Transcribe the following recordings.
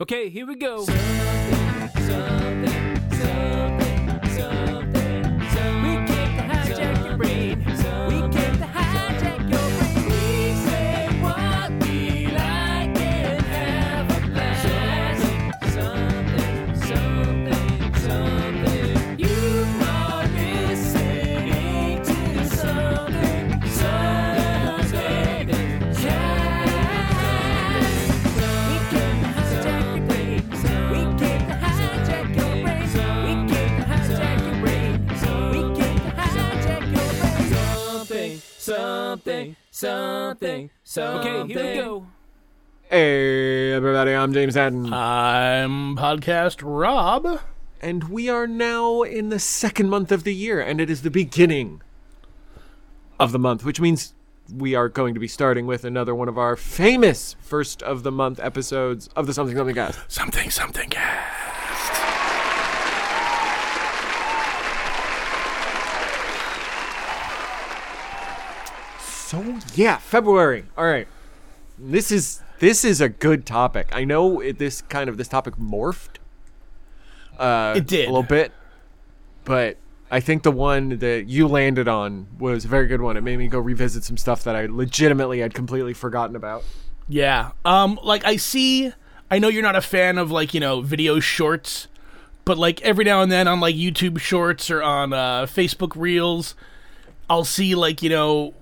Okay, here we go. We Something, something, something, something. Okay, here we go. Hey, everybody, I'm James Haddon. I'm podcast Rob. and we are now in the second month of the year, and it is the beginning of the month, which means we are going to be starting with another one of our famous first of the month episodes of the Something Something Cast. Something, something cast. So, yeah, February. All right. This is this is a good topic. I know it, this kind of this topic morphed uh, It did. a little bit, but I think the one that you landed on was a very good one. It made me go revisit some stuff that I legitimately had completely forgotten about. Yeah. Um, like I see I know you're not a fan of like, you know, video shorts, but like every now and then on like YouTube shorts or on uh Facebook Reels, I'll see like, you know,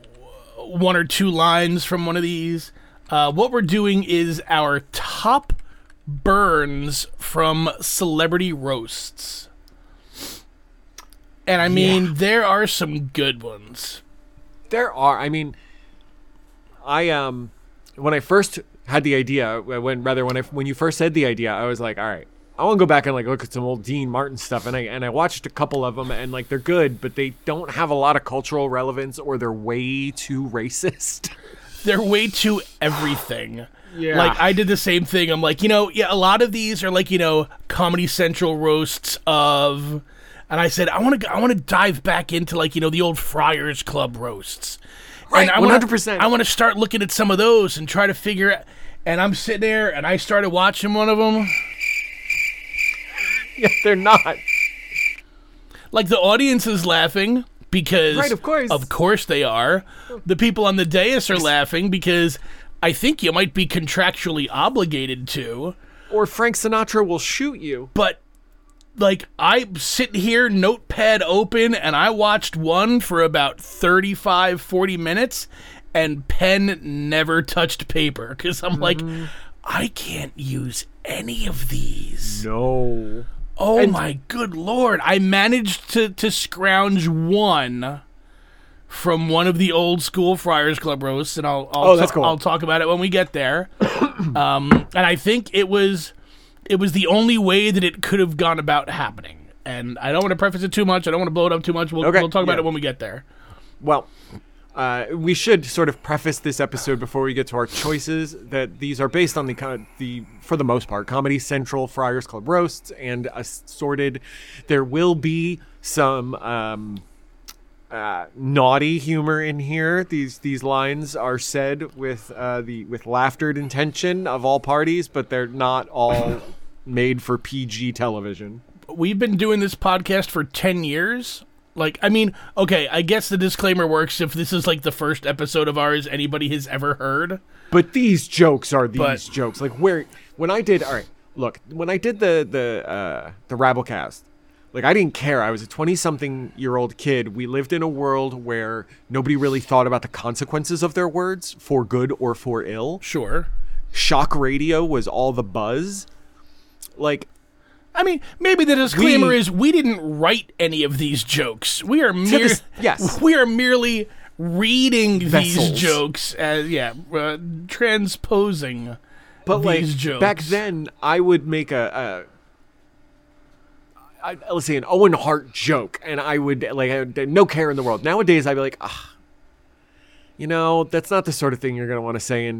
one or two lines from one of these. Uh, what we're doing is our top burns from celebrity roasts. And I mean, there are some good ones. There are. I mean, I um, when I first had the idea, when rather when I when you first said the idea, I was like, all right, I want to go back and like look at some old Dean Martin stuff, and I and I watched a couple of them, and like they're good, but they don't have a lot of cultural relevance, or they're way too racist. They're way too everything. Yeah. Like I did the same thing. I'm like, you know, yeah, a lot of these are like, you know, Comedy Central roasts of and I said, I want to I want to dive back into like, you know, the old Friars Club roasts. Right, And I wanna- 100%. I want to start looking at some of those and try to figure out and I'm sitting there and I started watching one of them. Yeah, they're not. Like the audience is laughing because Right, of course. Of course they are. The people on the dais are laughing because I think you might be contractually obligated to. Or Frank Sinatra will shoot you. but like I sit here notepad open and I watched one for about 35 40 minutes and pen never touched paper cuz I'm like mm. I can't use any of these. No. Oh And- my good lord. I managed to to scrounge one from one of the old school Friars Club roasts and I'll I'll, Oh, that's cool. I'll talk about it when we get there. um and I think it was it was the only way that it could have gone about happening. And I don't want to preface it too much. I don't want to blow it up too much. We'll, Okay, we'll talk about yeah. it when we get there. Well, uh, we should sort of preface this episode before we get to our choices that these are based on the kind of the for the most part Comedy Central Friars Club roasts and assorted. There will be some um, uh, naughty humor in here. These these lines are said with uh, the with laughtered intention of all parties, but they're not all made for PG television. we've been doing this podcast for 10 years. Like, I mean, okay, I guess the disclaimer works if this is like the first episode of ours anybody has ever heard. But these jokes are these But- jokes. Like where when I did all right, look, when I did the the uh the Rabblecast, like I didn't care. I was a 20 something year old kid. We lived in a world where nobody really thought about the consequences of their words for good or for ill. Sure. Shock radio was all the buzz. Like I mean, maybe the disclaimer We- is we didn't write any of these jokes. We are mere, this- yes. we are merely reading these jokes as yeah, uh, transposing. But like jokes. back then, I would make a, let's say an Owen Hart joke, and I would like I had no care in the world. Nowadays, I'd be like, ah, you know, that's not the sort of thing you're gonna want to say. Uh,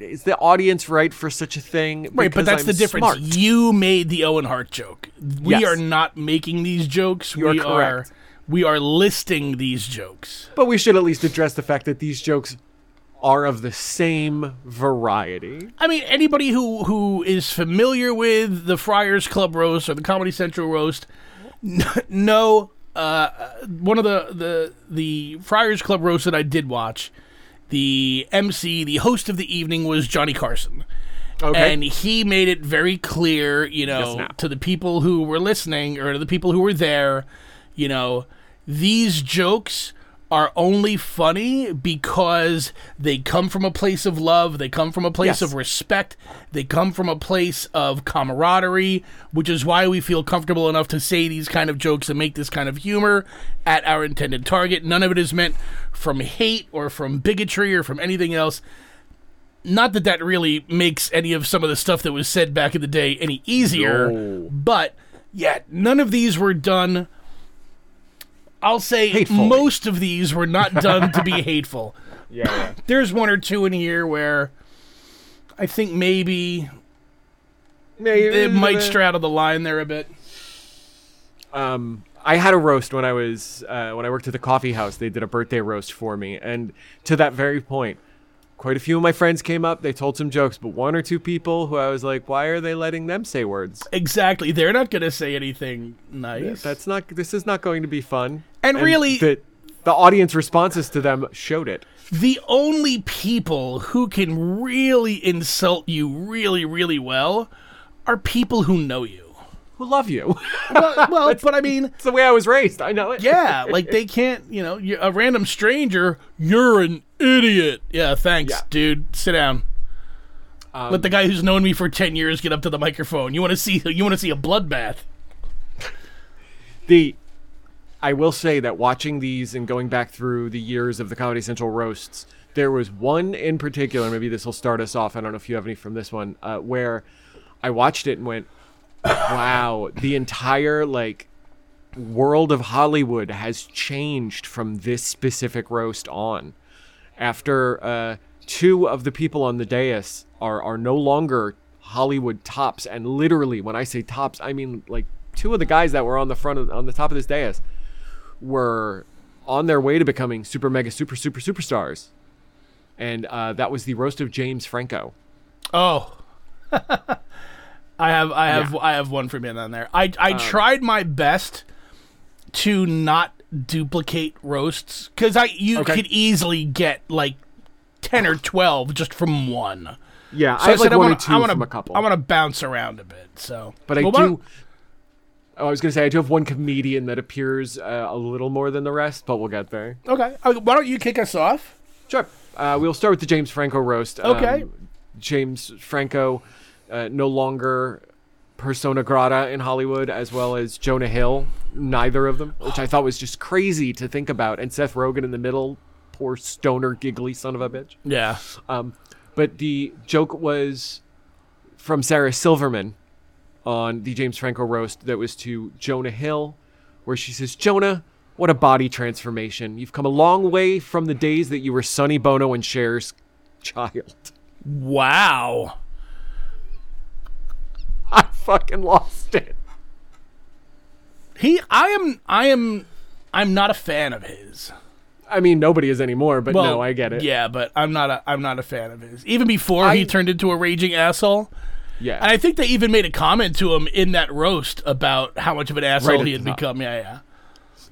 is the audience right for such a thing? Right, but that's I'm the difference. smart. You made the Owen Hart joke. We Yes. are not making these jokes. You are we correct. are we are listing these jokes. But we should at least address the fact that these jokes are of the same variety. I mean, anybody who who is familiar with the Friars Club roast or the Comedy Central roast, n- know uh, one of the the the Friars Club roast that I did watch. The MC, the host of the evening, was Johnny Carson. Okay. And he made it very clear, you know, now. to the people who were listening or to the people who were there, you know, these jokes are only funny because they come from a place of love, they come from a place Yes. of respect, they come from a place of camaraderie, which is why we feel comfortable enough to say these kind of jokes and make this kind of humor at our intended target. None of it is meant from hate or from bigotry or from anything else not that that really makes any of some of the stuff that was said back in the day any easier, No. but yeah, none of these were done. I'll say Hatefully. most of these were not done to be hateful. Yeah. There's one or two in here where I think maybe it might straddle the line there a bit. um, I had a roast when I was uh, when I worked at the coffee house. They did a birthday roast for me, and to that very point, quite a few of my friends came up. They told some jokes, but one or two people who I was like, "Why are they letting them say words? Exactly. They're not going to say anything nice. That's not. This is not going to be fun." And really- the the audience responses to them showed it. the only people who can really insult you really, really well are people who know you. Who love you? Well, well but I mean, It's the way I was raised. I know it. yeah, like they can't, you know, you're a random stranger, you're an idiot. Yeah, thanks, Yeah. dude. Sit down. Let the guy who's known me for 10 years get up to the microphone. You want to see you want to see a bloodbath. the I will say that watching these and going back through the years of the Comedy Central roasts, there was one in particular. Maybe this will start us off. I don't know if you have any from this one, uh, where I watched it and went, "Wow, the entire like world of Hollywood has changed from this specific roast on." After uh, two of the people on the dais are are no longer Hollywood tops, and literally, when I say tops, I mean like two of the guys that were on the front of, on the top of this dais were on their way to becoming super mega super super superstars, and uh, that was the roast of James Franco. Oh. I have I have Yeah. I have one from in on there. I I tried my best to not duplicate roasts cuz I you Okay. could easily get like 10 or 12 just from one. Yeah, So I have like said, one wanna, or two I wanna, a couple. I want to bounce around a bit. So but I Well, do. Oh, I was gonna say I do have one comedian that appears uh, a little more than the rest, but we'll get there. Okay. Uh, Why don't you kick us off? Sure. Uh, we'll start with the James Franco roast. Okay. Um, James Franco, uh, no longer persona grata in Hollywood, as well as Jonah Hill. Neither of them, which I thought was just crazy to think about. And Seth Rogen in the middle, poor stoner, giggly son of a bitch. Yeah. Um, but the joke was from Sarah Silverman on the James Franco roast that was to Jonah Hill, where she says, Jonah, what a body transformation. You've come a long way from the days that you were Sonny Bono and Cher's child. Wow. I fucking lost it. He I am I am I'm not a fan of his. I mean, nobody is anymore, but Well, no, I get it. Yeah, but I'm not a I'm not a fan of his. Even before he turned into a raging asshole. Yeah. And I think they even made a comment to him in that roast about how much of an asshole Right he had become. Yeah, yeah.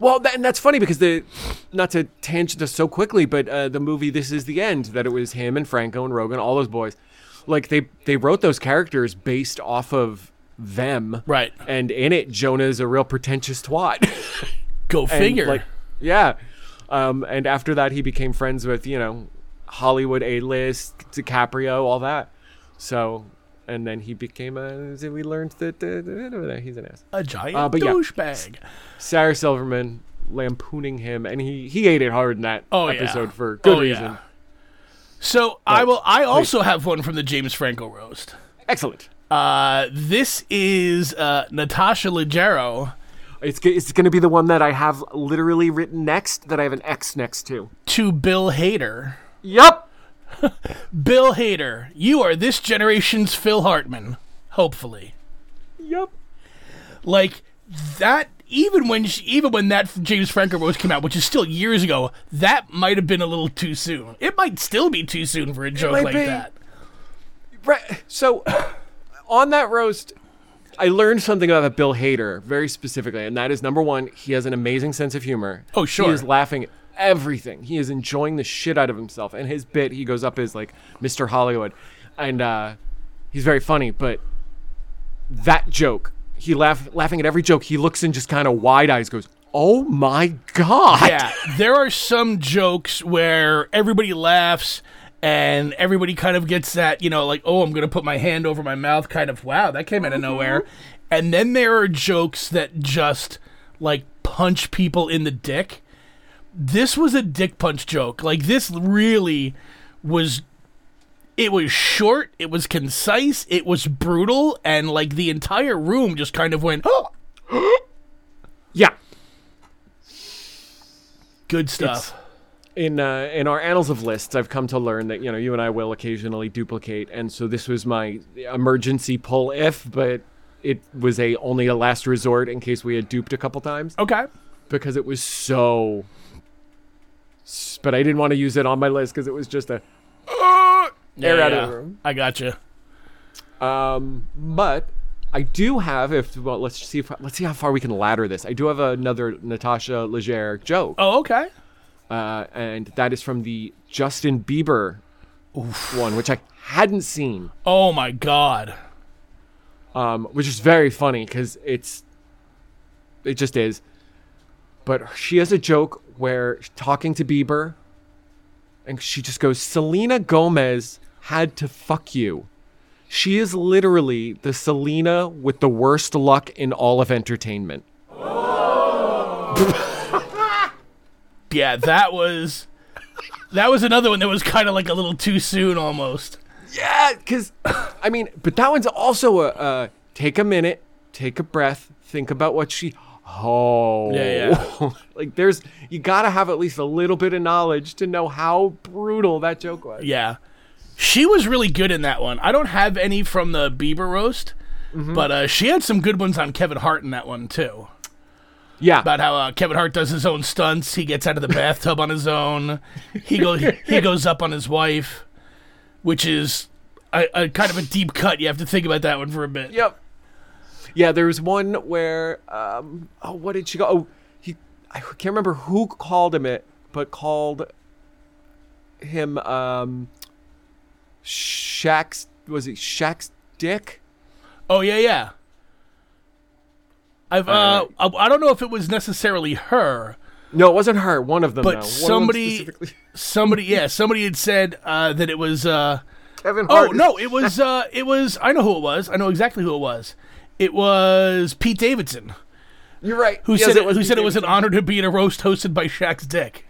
Well, that, and that's funny because the not to tangent us so quickly, but uh, the movie This Is the End that it was him and Franco and Rogen, all those boys, like they they wrote those characters based off of them, Right. And in it, Jonah's a real pretentious twat. Go And, figure. like, yeah. Um, and after that, he became friends with you know Hollywood A list, DiCaprio, all that. So, and then he became a. We learned that uh, he's an ass. a giant uh, but yeah. douchebag. Sarah Silverman lampooning him, and he he ate it hard in that Oh, yeah. episode for good Oh, reason. yeah. So I will. I also have one from the James Franco roast. Excellent. Uh, this is uh, Natasha Leggero It's g- it's going to be the one that I have literally written next that I have an X next to. to Bill Hader. Yup. Bill Hader, you are this generation's Phil Hartman. Hopefully. Yup. Like that even when she, even when that James Franco roast came out, which is still years ago, that might have been a little too soon. It might still be too soon for a joke like be. that. Right. So, on that roast, I learned something about Bill Hader very specifically, and that is number one, he has an amazing sense of humor. Oh, sure. He is laughing at everything. He is enjoying the shit out of himself. And his bit, he goes up as like Mr. Hollywood, and uh, he's very funny. But that joke, he laugh laughing at every joke. He looks in just kind of wide eyes, goes, "Oh my god!" Yeah, there are some jokes where everybody laughs and everybody kind of gets that, you know, like, oh, I'm to put my hand over my mouth kind of, wow, that came out of mm-hmm. nowhere. And then there are jokes that just like punch people in the dick. This was a dick punch joke. Like, this really was. It was short, it was concise, it was brutal, and like the entire room just kind of went, oh, Yeah. good stuff. in uh, in our annals of lists, I've come to learn that you know you and I will occasionally duplicate, and so this was my emergency pull if, but it was a only a last resort in case we had duped a couple times okay. because it was so. But I didn't want to use it on my list because it was just a air out of the room. I gotcha. Um, but I do have if well, let's see if let's see how far we can ladder this. I do have another Natasha Leggero joke. Oh, okay. uh, and that is from the Justin Bieber one, which I hadn't seen, Oh my god. um, which is very funny because it's it just is. But she has a joke where talking to Bieber, and she just goes, "Selena Gomez had to fuck you." She is literally the Selena with the worst luck in all of entertainment. Yeah, that was that was another one that was kind of like a little too soon almost. Yeah, because I mean, but that one's also a uh, take a minute, take a breath, think about what she. Oh, Yeah, Yeah, like there's you gotta have at least a little bit of knowledge to know how brutal that joke was. Yeah. She was really good in that one. I don't have any from the Bieber roast, but uh, she had some good ones on Kevin Hart in that one too. Yeah, About how uh, Kevin Hart does his own stunts. He gets out of the bathtub on his own. He goes he goes up on his wife, which is a, a kind of a deep cut. You have to think about that one for a bit. Yep. Yeah, there was one where um oh what did she go? Oh, he I can't remember who called him it, but called him um Shaq's was it Shaq's dick? Oh yeah, yeah. I've uh, I, I don't know if it was necessarily her. No, it wasn't her. One of them, But though. One of them somebody- specifically- Somebody, yeah, somebody had said uh, that it was. Uh, Kevin oh no, it was. Uh, it was. I know who it was. I know exactly who it was. It was Pete Davidson you're right. who Yes, said it, was who Pete said it was an honor to be in a roast hosted by Shaq's dick.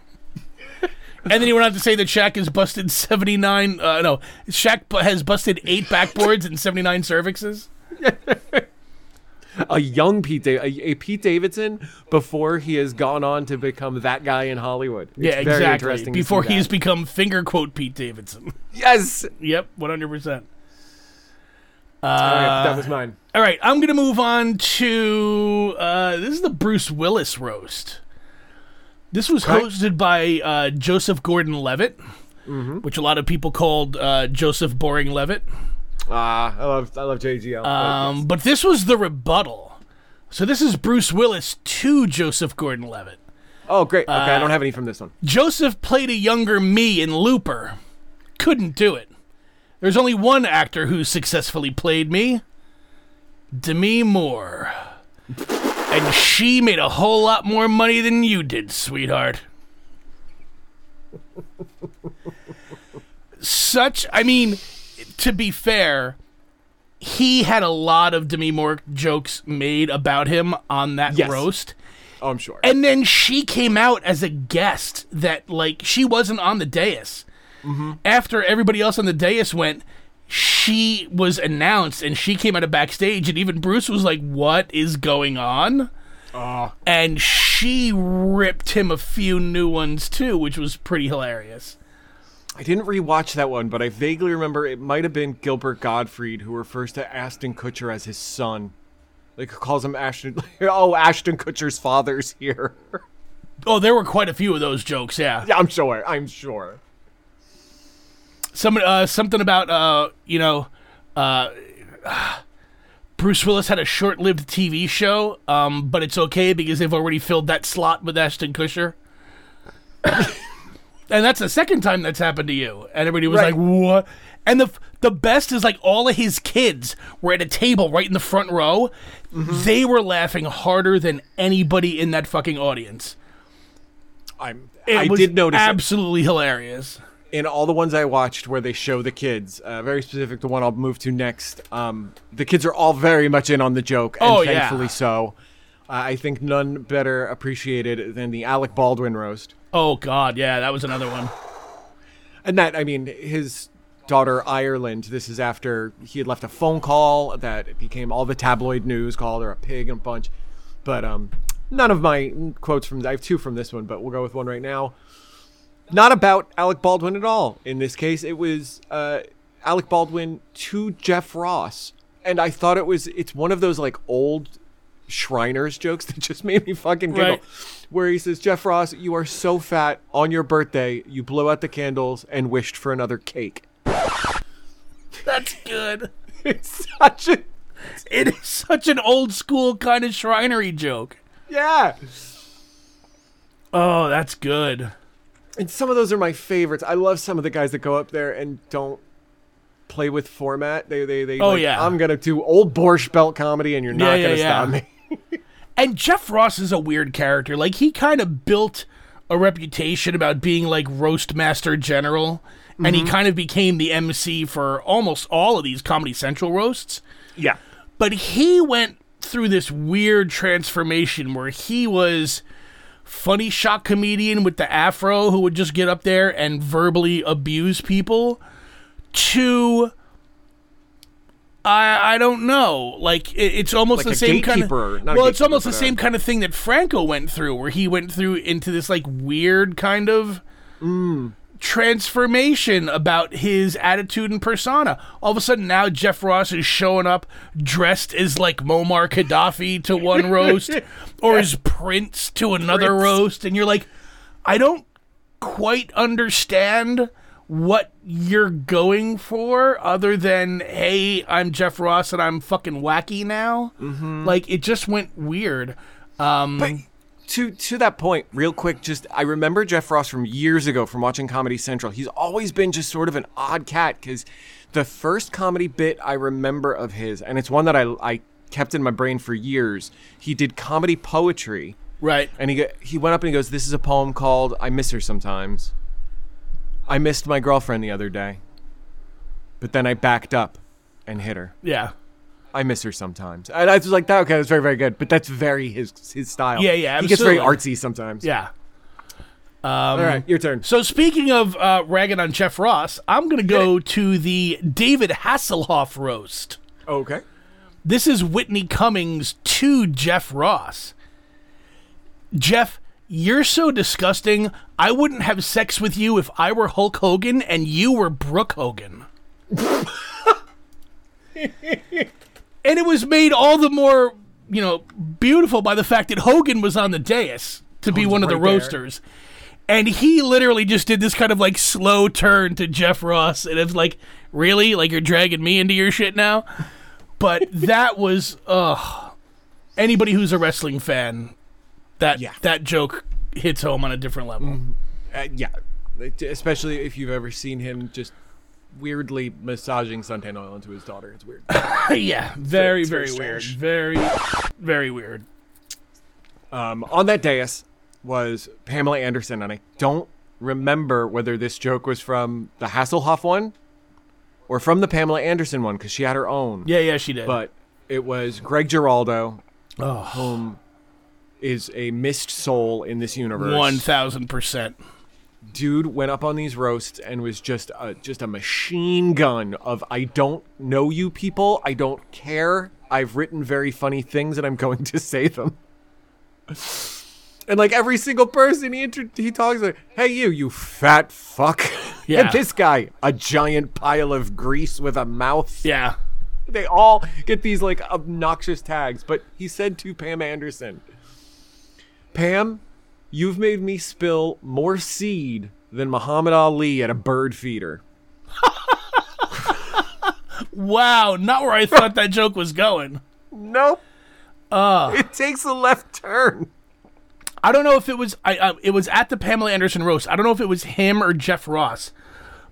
And then he went on to say that Shaq has busted seventy nine. Uh, no, Shaq has busted eight backboards and seventy nine cervixes. a young Pete, da- a, a Pete Davidson before he has gone on to become that guy in Hollywood. It's yeah, very exactly. Before he's that. become finger quote Pete Davidson. yes. yep, one hundred percent. All right, that was mine. All right, I'm gonna move on to uh, this is the Bruce Willis roast. This was hosted by uh, Joseph Gordon-Levitt, which a lot of people called uh, Joseph Boring Levitt. Ah, I love I love JGL. Um, but this was the rebuttal. So this is Bruce Willis to Joseph Gordon-Levitt. oh, great. Okay, I uh, don't have any from this one. Joseph played a younger me in Looper. Couldn't do it. There's only one actor who successfully played me Demi Moore. And she made a whole lot more money than you did, sweetheart. Such, I mean, to be fair, he had a lot of Demi Moore jokes made about him on that Yes. roast. Oh, I'm sure. And then she came out as a guest that, like, she wasn't on the dais. Mm-hmm. After everybody else on the dais went, she was announced and she came out of backstage. And even Bruce was like, What is going on? And she ripped him a few new ones too, which was pretty hilarious. I didn't rewatch that one, but I vaguely remember it might have been Gilbert Gottfried who refers to Ashton Kutcher as his son. Like calls him Ashton. Oh, Ashton Kutcher's father's here. Oh, there were quite a few of those jokes. Yeah. yeah, I'm sure. I'm sure. Some uh, something about uh, you know, uh, Bruce Willis had a short-lived TV show, um, but it's okay because they've already filled that slot with Ashton Kutcher. and that's the second time that's happened to you. And everybody was Right. like, "What?" And the the best is like all of his kids were at a table right in the front row. They were laughing harder than anybody in that fucking audience. I'm. It I was did notice it. absolutely hilarious. In all the ones I watched where they show the kids, uh, very specific, the one I'll move to next. Um, the kids are all very much in on the joke, and Oh, yeah. thankfully so. Uh, I think none better appreciated than the Alec Baldwin roast. Oh God, yeah, that was another one. And that, I mean, his daughter Ireland. This is after he had left a phone call that became all the tabloid news, called her a pig and a bunch. But um, none of my quotes from I have two from this one, but we'll go with one right now. Not about Alec Baldwin at all. In this case, it was uh, Alec Baldwin to Jeff Ross, and I thought it was it's one of those like old Shriners jokes that just made me fucking giggle. Right. Where he says, Jeff Ross, you are so fat. On your birthday, you blew out the candles and wished for another cake. That's good. It's such a It is such an old school kind of Shrinery joke. yeah. Oh, that's good. And some of those are my favorites. I love some of the guys that go up there and don't play with format. They they they. Oh, like, yeah. I'm gonna do old Borscht Belt comedy, and you're not Yeah, gonna yeah, stop yeah. me. And Jeff Ross is a weird character. Like he kind of built a reputation about being like roast master general, and he mm-hmm. kind of became the MC for almost all of these Comedy Central roasts. yeah. But he went through this weird transformation where he was funny shock comedian with the afro who would just get up there and verbally abuse people to I I don't know. Like it, it's almost Like the same kind of well, it's almost the same kind of thing that Franco went through, where he went through into this like weird kind of Mm. Transformation about his attitude and persona. All of a sudden, now Jeff Ross is showing up dressed as like Muammar Gaddafi to one roast, or as Prince to another Prince. roast, and you're like, I don't quite understand what you're going for other than hey i'm jeff ross and i'm fucking wacky now Mm-hmm. like it just went weird um But to to that point, real quick, just I remember Jeff Ross from years ago from watching Comedy Central. He's always been just sort of an odd cat because the first comedy bit I remember of his, and it's one that I I kept in my brain for years. He did comedy poetry. right And he he went up and he goes, "This is a poem called I Miss Her Sometimes. I missed my girlfriend the other day, but then I backed up and hit her. yeah I miss her sometimes." And I was like, "That okay, that's very very good." But that's very his his style. Yeah, yeah, He gets very absolutely. artsy sometimes. yeah All right, your turn. so speaking of uh ragging on jeff ross i'm gonna go to the david hasselhoff roast Okay. This is Whitney Cummings to Jeff Ross. Jeff, you're so disgusting. I wouldn't have sex with you if I were Hulk Hogan and you were Brooke Hogan. and it was made all the more, you know, beautiful by the fact that Hogan was on the dais to be Hogan's one of the right there. roasters. And he literally just did this kind of like slow turn to Jeff Ross. And it's like, really? Like you're dragging me into your shit now? But that was, ugh. Anybody who's a wrestling fan, that Yeah. that joke hits home on a different level. Uh, yeah, especially if you've ever seen him just weirdly massaging suntan oil into his daughter. It's weird. yeah, very, it's very very, weird. Very, very weird. um, on that dais was Pamela Anderson, and I don't remember whether this joke was from the Hasselhoff one or from the Pamela Anderson one because she had her own. Yeah, yeah, she did. But it was Greg Giraldo, oh, whom is a missed soul in this universe. one thousand percent. Dude went up on these roasts and was just a, just a machine gun of I don't know you people. I don't care. I've written very funny things and I'm going to say them. And like every single person he inter- he talks like, "Hey you, you fat fuck." Yeah. and this guy, a giant pile of grease with a mouth. Yeah, They all get these like obnoxious tags, but he said to Pam Anderson, Pam, you've made me spill more seed than Muhammad Ali at a bird feeder. Wow, not where I thought that joke was going. Nope. Uh, It takes a left turn. I don't know if it was I, I it was at the Pamela Anderson roast. I don't know if it was him or Jeff Ross,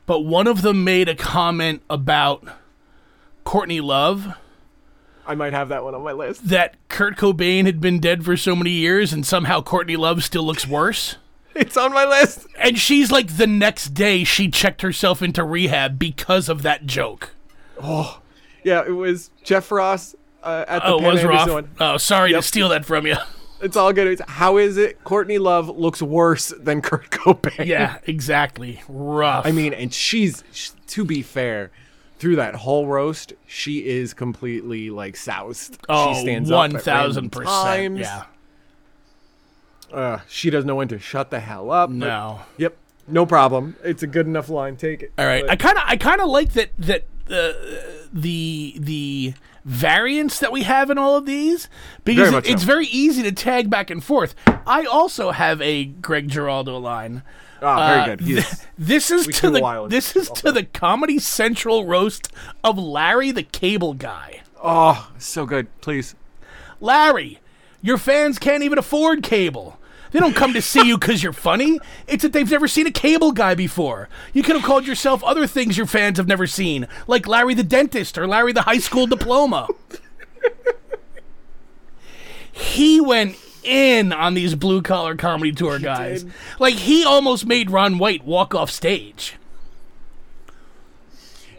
but one of them made a comment about Courtney Love I might have that one on my list. that Kurt Cobain had been dead for so many years and somehow Courtney Love still looks worse. It's on my list. And she's like the next day she checked herself into rehab because of that joke. Oh, yeah, it was Jeff Ross uh, at the Oh, was Anderson Ross. one. Oh, sorry to steal that from you. It's all good. It's, how is it? Courtney Love looks worse than Kurt Cobain. Yeah, exactly. Rough. I mean, and she's sh- to be fair, through that whole roast, she is completely like soused. oh, she stands one at thousand percent. times. Yeah. Uh, she doesn't know when to shut the hell up. but- No. Yep. No problem. It's a good enough line. Take it. All right. But- I kind of I kind of like that that uh, the the variance that we have in all of these because Very it- so. it's very easy to tag back and forth. I also have a Greg Giraldo line. Ah, very Uh, good. th- this is to the this is to the Comedy Central roast of Larry the Cable Guy. oh, so good. Please. Larry, your fans can't even afford cable. They don't come to see you because you're funny. It's that they've never seen a cable guy before. You could have called yourself other things your fans have never seen, like Larry the Dentist or Larry the High School Diploma. he went in on these blue collar comedy tour guys. Like, he almost made Ron White walk off stage.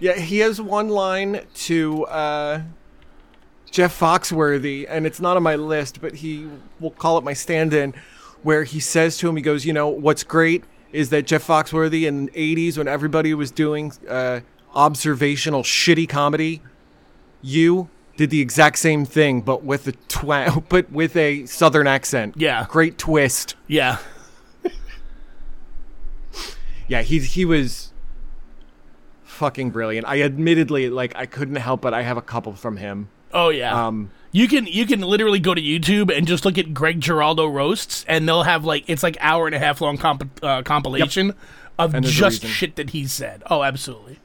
Yeah, he has one line to uh, Jeff Foxworthy, and it's not on my list, but he will call it my stand-in, where he says to him, he goes, "You know what's great is that Jeff Foxworthy in the '80s, when everybody was doing uh, observational shitty comedy, you." Did the exact same thing, but with a twang, but with a southern accent. Yeah. great twist. Yeah. Yeah, he he was fucking brilliant. I admittedly like I couldn't help but I have a couple from him. Oh, yeah. Um You can you can literally go to YouTube and just look at Greg Giraldo roasts, and they'll have like it's like hour and a half long comp- uh, compilation of there's a just shit that he said. Oh, absolutely.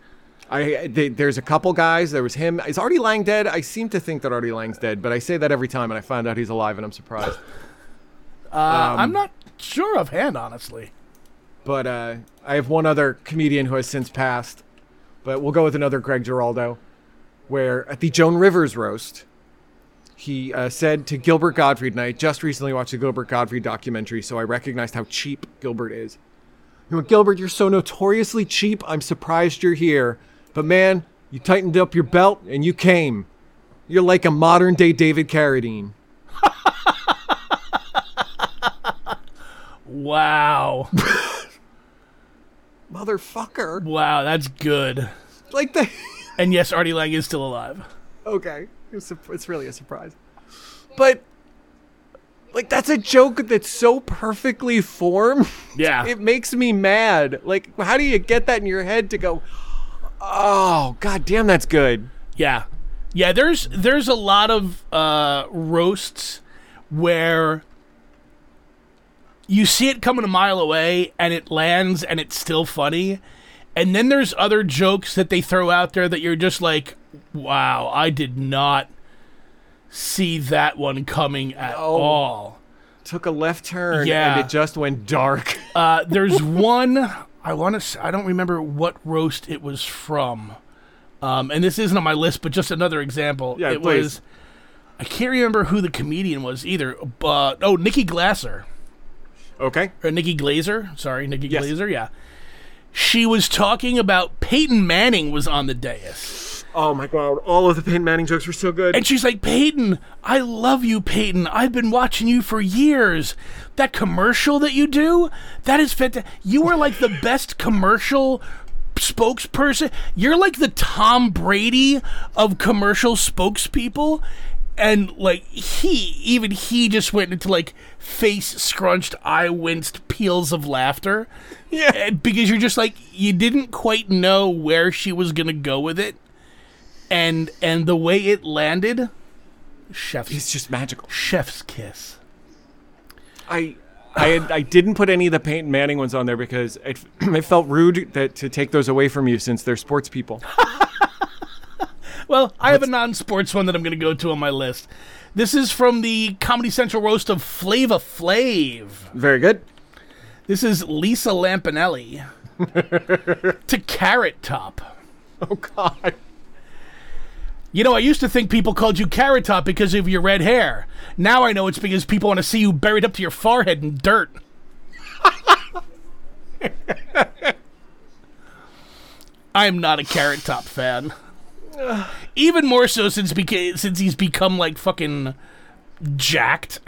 I they, there's a couple guys. There was him. Is Artie Lange dead? I seem to think that Artie Lange's dead, but I say that every time, and I find out he's alive, and I'm surprised. Uh, Um, I'm not sure offhand, honestly. But uh, I have one other comedian who has since passed, but we'll go with another Greg Giraldo, where at the Joan Rivers roast, he uh, said to Gilbert Gottfried, and I just recently watched the Gilbert Gottfried documentary, so I recognized how cheap Gilbert is. He went, Gilbert, you're so notoriously cheap. I'm surprised you're here, but man, you tightened up your belt and you came. You're like a modern day David Carradine. Wow, Motherfucker. wow, that's good. Like the. And yes, Artie Lange is still alive. okay. It's, a, it's really a surprise. But, like, that's a joke that's so perfectly formed. Yeah, It makes me mad. Like, how do you get that in your head to go, oh, god damn, that's good? yeah, yeah. There's there's a lot of uh, roasts where you see it coming a mile away and it lands and it's still funny. And then there's other jokes that they throw out there that you're just like, wow, I did not see that one coming at No. all. Took a left turn Yeah. and it just went dark. Uh, there's one I want to. I don't remember what roast it was from, um, and this isn't on my list, but just another example. Yeah, it please. was. I can't remember who the comedian was either. But oh, Nikki Glasser okay. or Nikki Glazer. Sorry, Nikki Yes. Glazer. Yeah, she was talking about Peyton Manning was on the dais. Oh my god, all of the Peyton Manning jokes were so good. And she's like, Peyton, I love you, Peyton. I've been watching you for years. That commercial that you do, that is fantastic. You are like the best commercial spokesperson. You're like the Tom Brady of commercial spokespeople. And like he, even he just went into like face scrunched, eye winced peals of laughter. Yeah. Because you're just like, you didn't quite know where she was going to go with it and and the way it landed, chef's It's just magical. chef's kiss. I I had, I didn't put any of the Peyton Manning ones on there because it, it felt rude that to take those away from you since they're sports people. Well, I have a non-sports one that I'm going to go to on my list. This is from the Comedy Central roast of Flava Flav. Very good. This is Lisa Lampanelli to Carrot Top. Oh God. You know, I used to think people called you Carrot Top because of your red hair. Now I know it's because people want to see you buried up to your forehead in dirt. I am not a Carrot Top fan. Even more so since beca- since he's become like fucking jacked.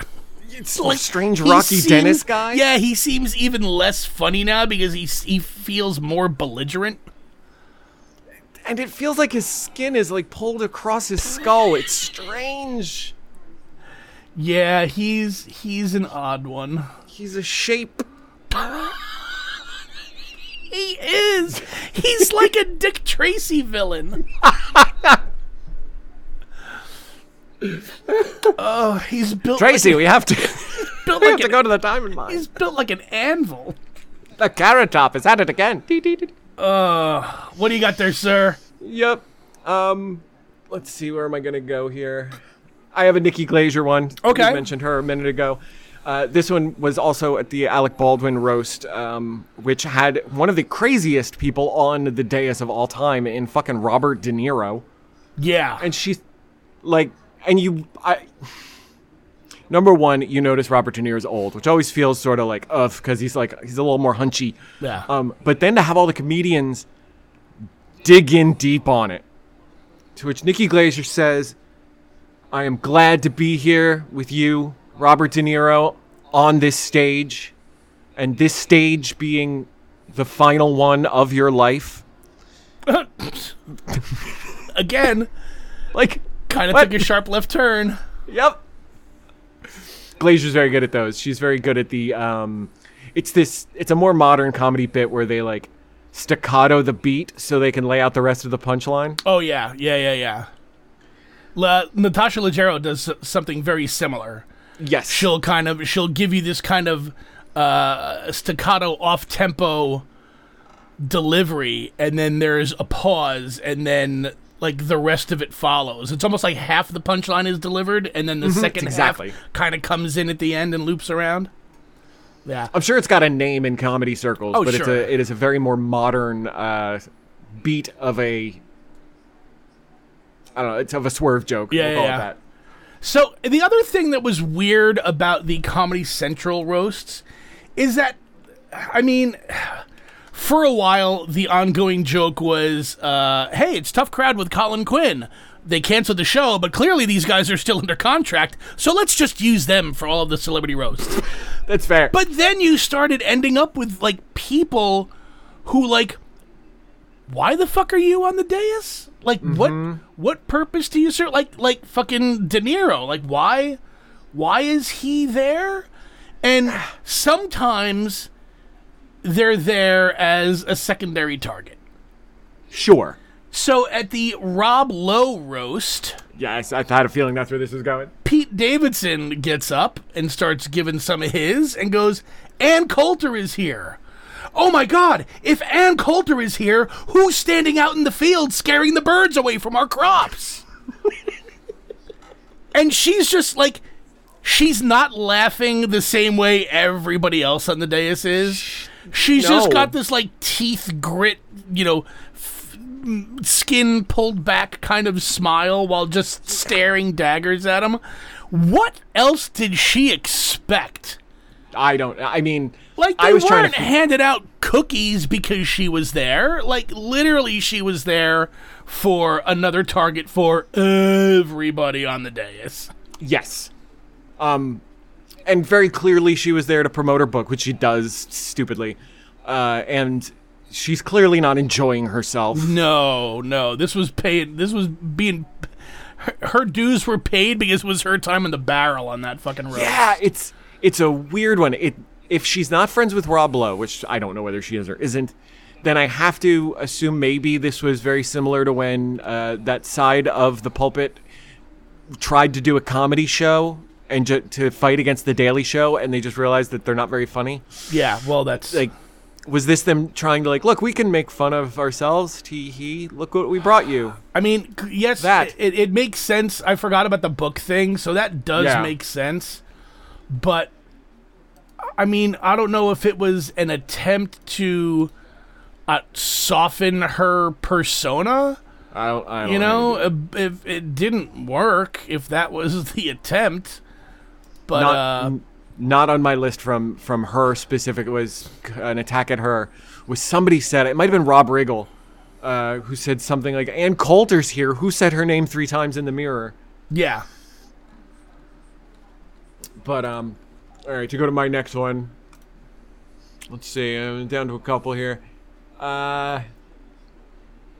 It's like strange Rocky seems- Dennis guy. Yeah, he seems even less funny now because he he feels more belligerent. And it feels like his skin is like pulled across his skull. It's strange. Yeah, he's he's an odd one. He's a shape. He is. He's like a Dick Tracy villain. oh, he's built. Tracy, like, we have to built we like have to an, go to the diamond mine. He's built like an anvil. The carrot top is at it again. Dee, dee, dee. What do you got there, sir? Yep. Um, let's see. Where am I gonna go here? I have a Nikki Glazier one. Okay. You mentioned her a minute ago. Uh, this one was also at the Alec Baldwin roast, um, which had one of the craziest people on the dais of all time in fucking Robert De Niro. Yeah. and she's like and you i number one you notice robert de niro's old which always feels sort of like ugh because he's like he's a little more hunchy Yeah. um but then to have all the comedians dig in deep on it to which nikki glazier says i am glad to be here with you robert de niro on this stage and this stage being the final one of your life Again, like kind of took a sharp left turn. Yep. Glazier's very good at those. She's very good at the um it's this it's a more modern comedy bit where they like staccato the beat so they can lay out the rest of the punchline. Oh yeah, yeah, yeah, yeah. La- Natasha Leggero does something very similar. Yes. she'll kind of she'll give you this kind of uh, staccato off tempo delivery and then there's a pause and then like the rest of it follows it's almost like half the punchline is delivered and then the second exactly. half kind of comes in at the end and loops around yeah I'm sure it's got a name in comedy circles, Oh, but it's a it is a very more modern uh beat of a I don't know, it's of a swerve joke. Yeah, we'll yeah, call yeah. it that. So the other thing that was weird about the Comedy Central roasts is that, I mean, for a while the ongoing joke was, uh, "Hey, it's tough crowd with Colin Quinn." They canceled the show, but clearly these guys are still under contract, so let's just use them for all of the celebrity roasts. That's fair. But then you started ending up with like people who like why the fuck are you on the dais? Like what what purpose do you serve? Like like fucking De Niro. Like why why is he there? And sometimes they're there as a secondary target. sure. So at the Rob Lowe roast, Yes, I had a feeling that's where this was going. Pete Davidson gets up and starts giving some of his and goes, Ann Coulter is here. Oh my god, if Ann Coulter is here, who's standing out in the field scaring the birds away from our crops? and she's just like, she's not laughing the same way everybody else on the dais is. She's just got this like teeth grit, you know, f- skin pulled back kind of smile while just staring daggers at him. What else did she expect? I don't I mean Like I they was trying weren't to handed out cookies because she was there. Like literally, she was there for another target for everybody on the dais. Yes. Um, and very clearly she was there to promote her book, which she does stupidly. Uh, and she's clearly not enjoying herself. No, no, this was paid. This was being. Her, her dues were paid because it was her time in the barrel on that fucking road. Yeah, it's it's a weird one. It if she's not friends with Rob Lowe, which I don't know whether she is or isn't, then I have to assume maybe this was very similar to when uh, that side of the pulpit tried to do a comedy show and ju- to fight against the Daily Show, and they just realized that they're not very funny. Yeah, well, that's Like, was this them trying to like, look, we can make fun of ourselves? Tee hee, look what we brought you. I mean, yes, That. It, it makes sense. I forgot about the book thing, so that does Yeah. make sense. But I mean, I don't know if it was an attempt to uh, soften her persona. I don't, I don't You know, uh, if it didn't work, if that was the attempt. But not uh, not on my list from from her specific. It was an attack at her. Was somebody said it might have been Rob Riggle, uh, who said something like Ann Coulter's here. Who said her name three times in the mirror? yeah, But um, all right. To go to my next one. Let's see. I'm down to a couple here. Uh,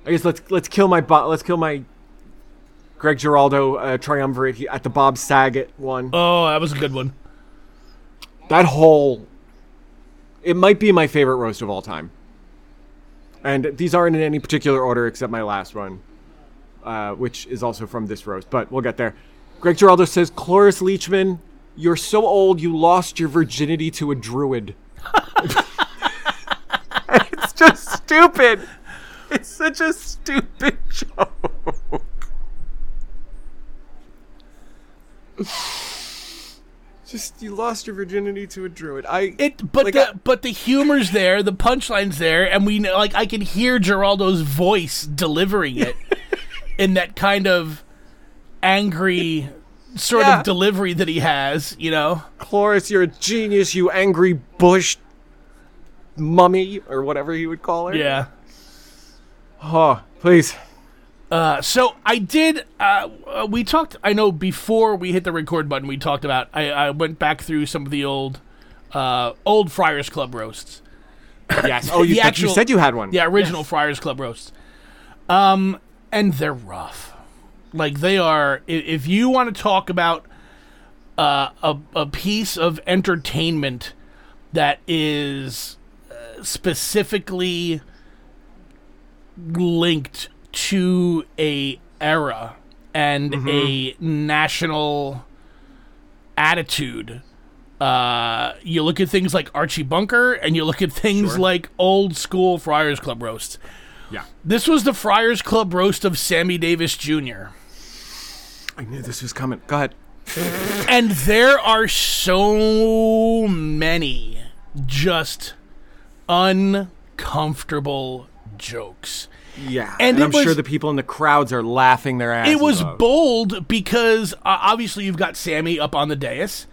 I guess let's let's kill my bo- let's kill my Greg Giraldo uh, triumvirate at the Bob Saget one. oh, that was a good one. that whole it might be my favorite roast of all time. And these aren't in any particular order except my last one uh, which is also from this roast but we'll get there. Greg giraldo says cloris leachman you're so old you lost your virginity to a druid. It's just stupid. It's such a stupid joke just you lost your virginity to a druid i It, but Like, the I- but the humor's there, the punchline's there, and we know, like I can hear Giraldo's voice delivering it in that kind of angry sort Yeah. of delivery that he has. You know, Cloris, you're a genius, you angry bush mummy, or whatever he would call her. yeah. Oh, please. Uh, so I did. Uh, we talked. I know before we hit the record button, we talked about. I, I went back through some of the old, uh, old Friars Club roasts. Yes. Oh, you, actual- you said you had one. Yeah, original Friars Club roasts. Um, and they're rough. Like they are. If you want to talk about uh, a a piece of entertainment that is uh, specifically linked to a era and a national attitude. Uh, you look at things like Archie Bunker, and you look at things Sure. like old school Friars Club roasts. Yeah. This was the Friars Club roast of Sammy Davis Jr. I knew this was coming. Go ahead. And there are so many just uncomfortable jokes. Yeah. And And, I'm was- sure the people in the crowds are laughing their asses It was off. bold because uh, obviously you've got Sammy up on the dais,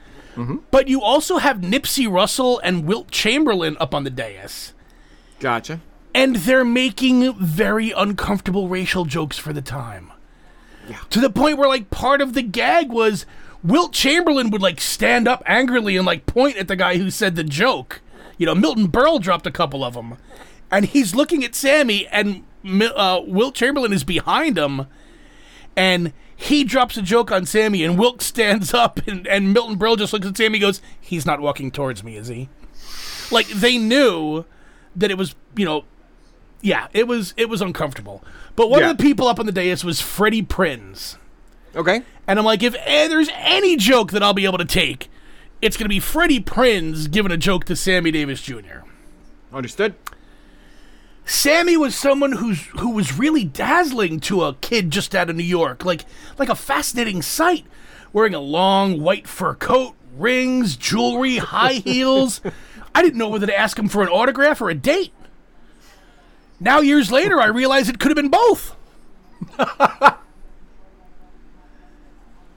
but you also have Nipsey Russell and Wilt Chamberlain up on the dais. Gotcha. and they're making very uncomfortable racial jokes for the time. Yeah. To the point where like part of the gag was Wilt Chamberlain would like stand up angrily and like point at the guy who said the joke. You know, Milton Berle dropped a couple of them, and he's looking at Sammy, and uh, Wilt Chamberlain is behind him, and he drops a joke on Sammy, and Wilt stands up, and, and Milton Berle just looks at Sammy, and goes, "He's not walking towards me, is he?" Like they knew that it was, you know, yeah, it was it was uncomfortable. But one Yeah. of the people up on the dais was Freddie Prinze. Okay. And I'm like, if eh, there's any joke that I'll be able to take, it's going to be Freddie Prinze giving a joke to Sammy Davis Jr. Understood. Sammy was someone who's who was really dazzling to a kid just out of New York, like like a fascinating sight, wearing a long white fur coat, rings, jewelry, high heels. I didn't know whether to ask him for an autograph or a date. Now years later, I realize it could have been both.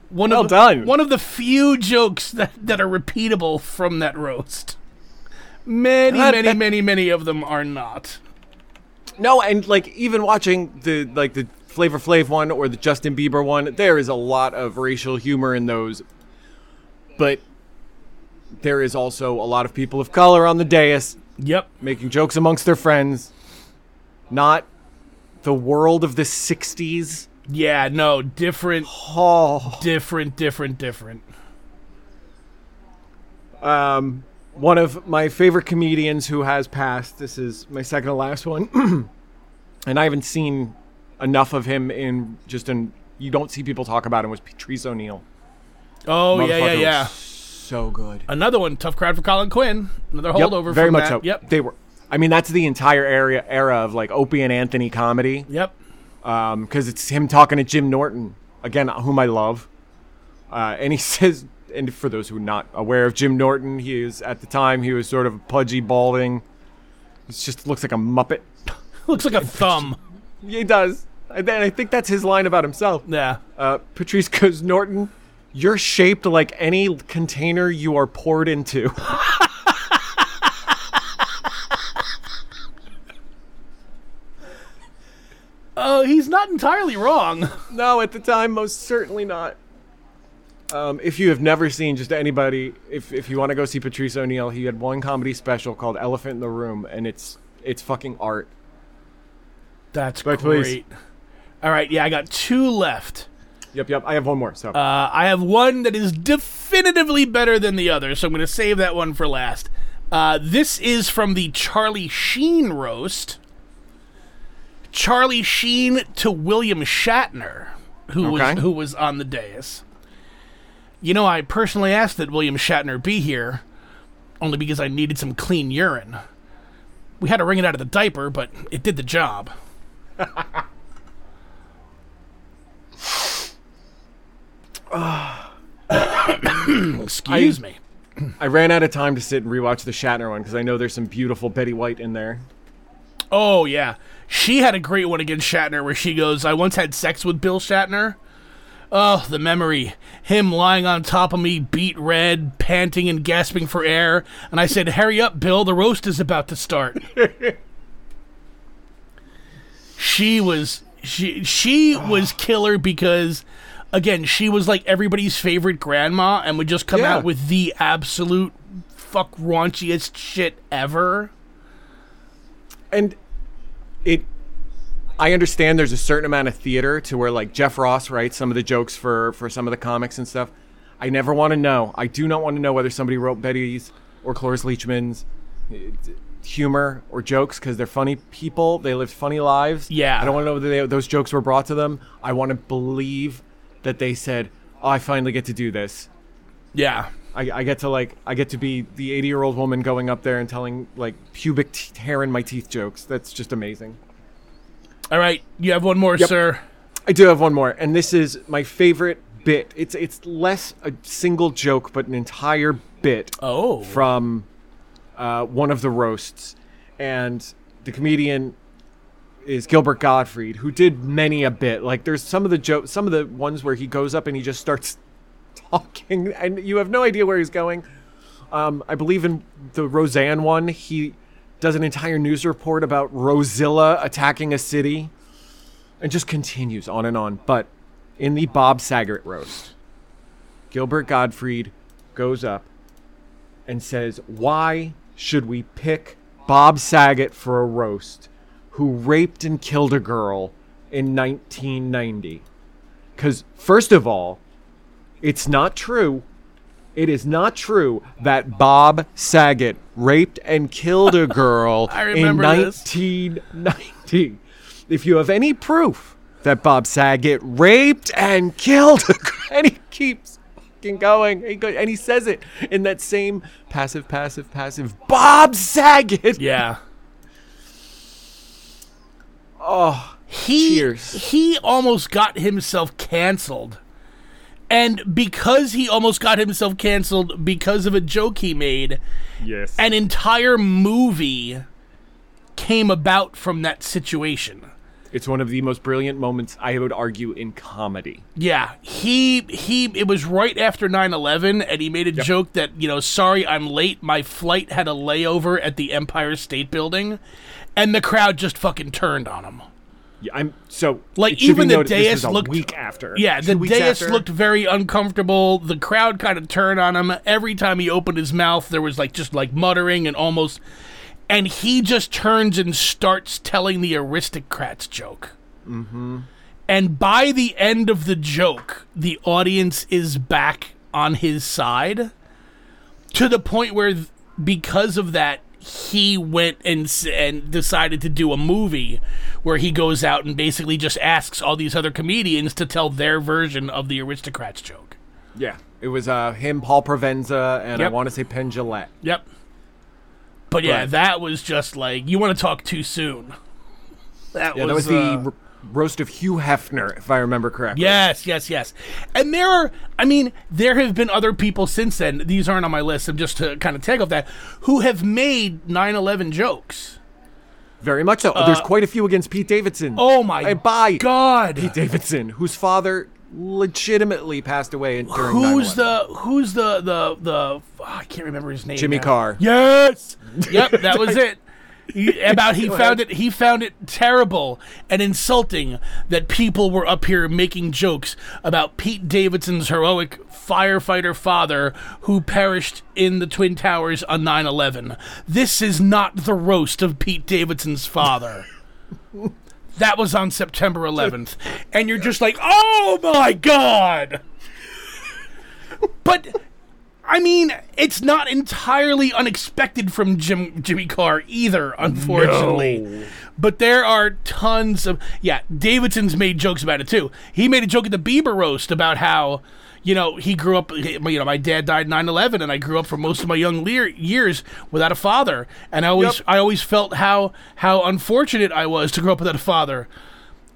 One Well of done. One of the few jokes that, that are repeatable from that roast. Many, That- many, that- many, many of them are not. No, and like even watching the like the Flavor Flav one or the Justin Bieber one, there is a lot of racial humor in those. But there is also a lot of people of color on the dais Yep. making jokes amongst their friends. Not the world of the 60s. Yeah, no, different, Oh. different, different, different. Um one of my favorite comedians who has passed. This is my second to last one, and I haven't seen enough of him in just in. You don't see people talk about him. Was Patrice O'Neal? Oh yeah, yeah, yeah. So good. Another one, tough crowd for Colin Quinn. Another Yep, holdover. very from much that. so. Yep. They were. I mean, that's the entire area era of like Opie and Anthony comedy. Yep. because it's him talking to Jim Norton again, whom I love. Uh, and he says, and for those who are not aware of Jim Norton, he is at the time he was sort of pudgy, balding. He just looks like a muppet. Looks like a thumb. He does, and I think that's his line about himself. Yeah. Uh, Patrice goes, Norton, you're shaped like any container you are poured into. Oh, he's not entirely wrong. No, at the time, most certainly not. Um, if you have never seen just anybody, if, if you want to go see Patrice O'Neal, he had one comedy special called Elephant in the Room, and it's it's fucking art. That's But great. please. All right, yeah, I got two left. Yep, yep. I have one more. So Uh, I have one that is definitively better than the other, so I'm going to save that one for last. Uh, this is from the Charlie Sheen roast. Charlie Sheen to William Shatner, who Okay. was who was on the dais. You know, I personally asked that William Shatner be here, only because I needed some clean urine. We had to wring it out of the diaper, but it did the job. Excuse me. I ran out of time to sit and rewatch the Shatner one because I know there's some beautiful Betty White in there. Oh yeah, she had a great one against Shatner where she goes, "I once had sex with Bill Shatner." Oh, the memory. Him lying on top of me, beat red, panting and gasping for air, and I said, "Hurry up, Bill, the roast is about to start." she was she she was killer because again, she was like everybody's favorite grandma and would just come Yeah. out with the absolute fuck raunchiest shit ever. and it i understand there's a certain amount of theater to where like jeff ross writes some of the jokes for for some of the comics and stuff i never want to know i do not want to know whether somebody wrote betty's or cloris leachman's uh, humor or jokes because they're funny people they lived funny lives Yeah. i don't want to know whether they, those jokes were brought to them i want to believe that they said oh i finally get to do this Yeah. I, I get to like I get to be the 80 year old woman going up there and telling like pubic t- hair in my teeth jokes. That's just amazing. All right, you have one more, Yep. sir. I do have one more, and this is my favorite bit. It's it's less a single joke, but an entire bit Oh, from uh, one of the roasts, and the comedian is Gilbert Gottfried, who did many a bit. Like there's some of the jokes, some of the ones where he goes up and he just starts talking, and you have no idea where he's going. Um, I believe in the Roseanne one, he does an entire news report about Rosilla attacking a city, and just continues on and on. But in the Bob Saget roast, Gilbert Gottfried goes up and says, Why should we pick Bob Saget for a roast who raped and killed a girl in 1990? Because, first of all, it's not true. It is not true that Bob Saget raped and killed a girl in remember this. 1990. If you have any proof that Bob Saget raped and killed a girl, and he keeps fucking going, and he says it in that same passive, passive, passive Bob Saget. yeah. Oh, He Cheers. he almost got himself canceled. And because he almost got himself canceled because of a joke he made, yes. an entire movie came about from that situation. It's one of the most brilliant moments, I would argue, in comedy. Yeah, he he it was right after 9/11 and he made a joke that, you know, sorry I'm late, my flight had a layover at the Empire State Building and the crowd just fucking turned on him. Yeah, I'm so Like, even the noted this dais a looked- week after. Yeah, the dais after. looked very uncomfortable. The crowd kind of turned on him. Every time he opened his mouth, there was like just like muttering and almost. And he just turns and starts telling the aristocrats joke. Mm-hmm. And by the end of the joke, the audience is back on his side to the point where th- because of that, he went and and decided to do a movie where he goes out and basically just asks all these other comedians to tell their version of the aristocrats joke. Yeah. It was uh, him, Paul Provenza, and I want to say Penn Jillette. Yep. But yeah, Right. that was just like you want to talk too soon. That Yeah, was, that was the uh, r- roast of Hugh Hefner, if I remember correctly. Yes, yes, yes. And there are, I mean, there have been other people since then. These aren't on my list. I'm just to kind of tag off that who have made 9/11 jokes. Very much so. There's quite a few against Pete Davidson. Uh, Oh my I buy God! Pete Davidson, whose father legitimately passed away in- during Who's 9/11. the who's the the the oh, I can't remember his name. Jimmy now. Carr. Yes. Yep, that was it. He- about he found it he found it terrible and insulting that people were up here making jokes about Pete Davidson's heroic firefighter father who perished in the Twin Towers on 9/11. This is not the roast of Pete Davidson's father. that was on September 11th. And you're just like, "Oh my god." But I mean, it's not entirely unexpected from Jim Jimmy Carr either, unfortunately. No. But there are tons of yeah. Davidson's made jokes about it too. He made a joke at the Bieber roast about how. You know, he grew up. You know, my dad died 9/11, and I grew up for most of my young years without a father. And I always, Yep. I always felt how how unfortunate I was to grow up without a father,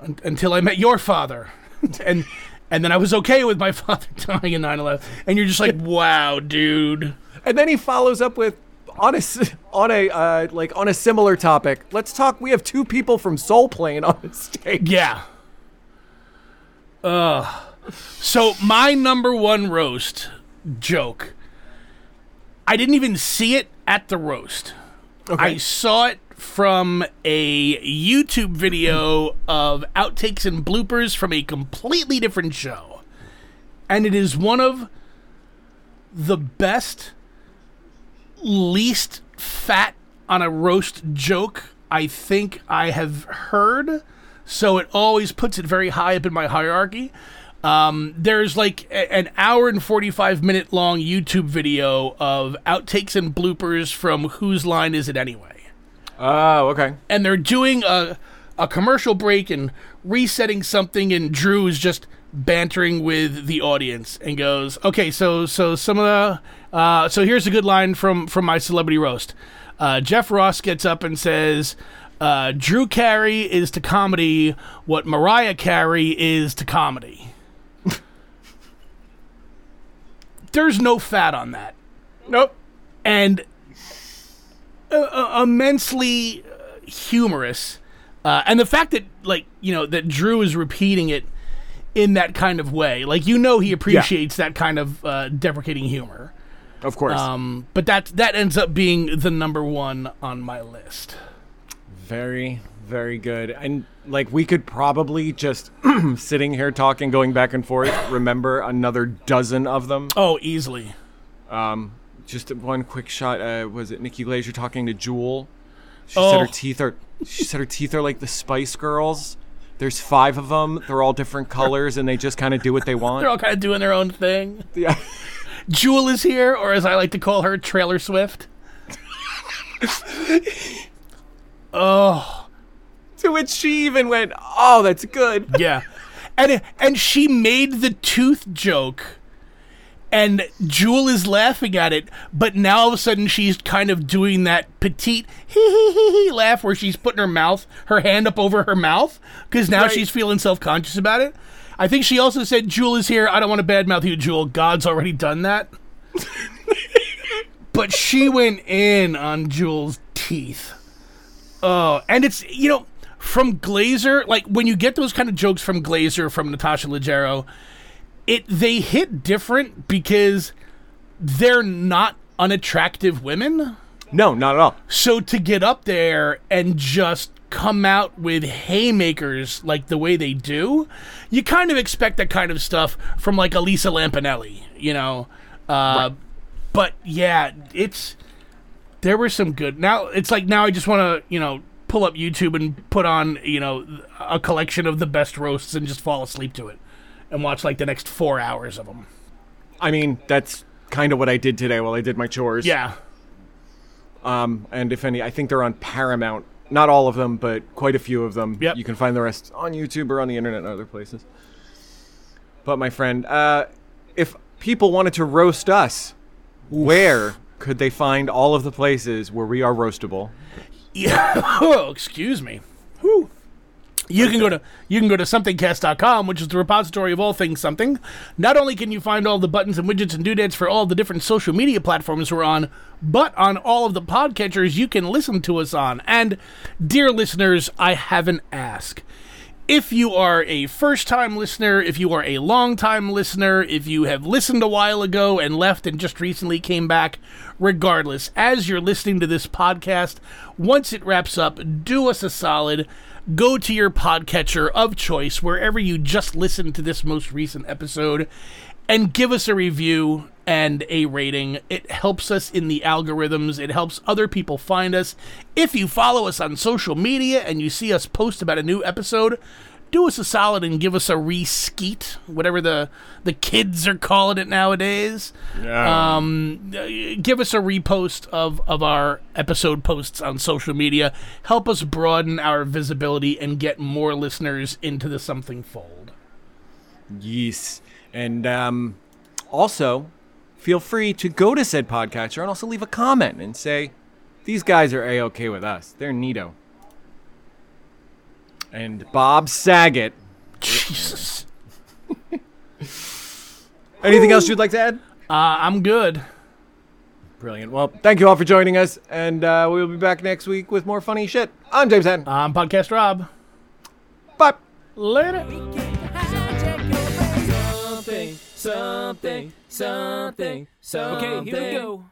un- until I met your father, and and then I was okay with my father dying in 9/11. And you're just like, wow, dude. And then he follows up with on a on a uh, like on a similar topic. Let's talk. We have two people from Soul Plane on the stage. Yeah. Ugh. So my number one roast joke. I didn't even see it at the roast. Okay. I saw it from a YouTube video of outtakes and bloopers from a completely different show. And it is one of the best, least fat on a roast joke I think I have heard. So it always puts it very high up in my hierarchy. Um, there's like a- an hour and 45 minute long YouTube video of outtakes and bloopers from Whose Line Is It Anyway? Oh, okay. and they're doing a a commercial break and resetting something and Drew is just bantering with the audience and goes, "Okay, so so some of the uh, so here's a good line from from my celebrity roast. Uh, Jeff Ross gets up and says." Uh, Drew Carey is to comedy what Mariah Carey is to comedy. There's no fat on that Nope. and uh, uh, immensely humorous. Uh, and the fact that, like, you know, that Drew is repeating it in that kind of way, like, you know, he appreciates that kind of uh, deprecating humor. Of course. Um, but that that ends up being the number one on my list. Very, very good. And like we could probably just sitting here talking, going back and forth, remember another dozen of them. Oh, easily. Just one quick shot. Uh, was it Nikki Glazer talking to Jewel? She Oh. said her teeth are. She said her teeth are like the Spice Girls. There's five of them. They're all different colors, and they just kind of do what they want. They're all kind of doing their own thing. yeah. Jewel is here, or as I like to call her, Trailer Swift. oh. To which she even went, "Oh, that's good." Yeah. And and she made the tooth joke and Jewel is laughing at it, but now all of a sudden she's kind of doing that petite hee hee hee hee laugh where she's putting her mouth, her hand up over her mouth, because now Right. she's feeling self conscious about it. I think she also said, Jewel is here. I don't want to badmouth you, Jewel. God's already done that. but she went in on Jewel's teeth. Oh, and it's you know from Glazer, like when you get those kind of jokes from Glazer from Natasha Leggero, it they hit different because they're not unattractive women. No, not at all. So to get up there and just come out with haymakers like the way they do, you kind of expect that kind of stuff from like Elisa Lampanelli, you know. Uh, But yeah, it's there were some good. Now it's like now I just want to you know pull up YouTube and put on you know a collection of the best roasts and just fall asleep to it and watch like the next four hours of them. I mean, that's kind of what I did today while I did my chores. Yeah. Um, and if any, I think they're on Paramount. Not all of them, but quite a few of them. Yep. You can find the rest on YouTube or on the internet and other places. But my friend, uh, if people wanted to roast us, where could they find all of the places where we are roastable? Yeah. Oh, excuse me. Whew. You can go to you can go to somethingcast.com, which is the repository of all things something. Not only can you find all the buttons and widgets and doodads for all the different social media platforms we're on, but on all of the podcatchers you can listen to us on. And dear listeners, I have an ask. If you are a first time listener, if you are a long time listener, if you have listened a while ago and left and just recently came back, regardless, as you're listening to this podcast, once it wraps up, do us a solid. Go to your podcatcher of choice, wherever you just listened to this most recent episode, and give us a review and a rating. It helps us in the algorithms, it helps other people find us. If you follow us on social media and you see us post about a new episode, do us a solid and give us a reskeet, whatever the the kids are calling it nowadays. Um, uh, give us a repost of of our episode posts on social media. Help us broaden our visibility and get more listeners into the something fold. Yes. And um, also, feel free to go to said podcatcher and also leave a comment and say, these guys are A-OK with us. They're neato. And Bob Saget. Jesus. Anything else you'd like to add? Uh, I'm good. Brilliant. Well, thank you all for joining us, and uh, we'll be back next week with more funny shit. I'm James Hatton. I'm Podcast Rob. Bye. Later. Something, something, something. Okay, here we go.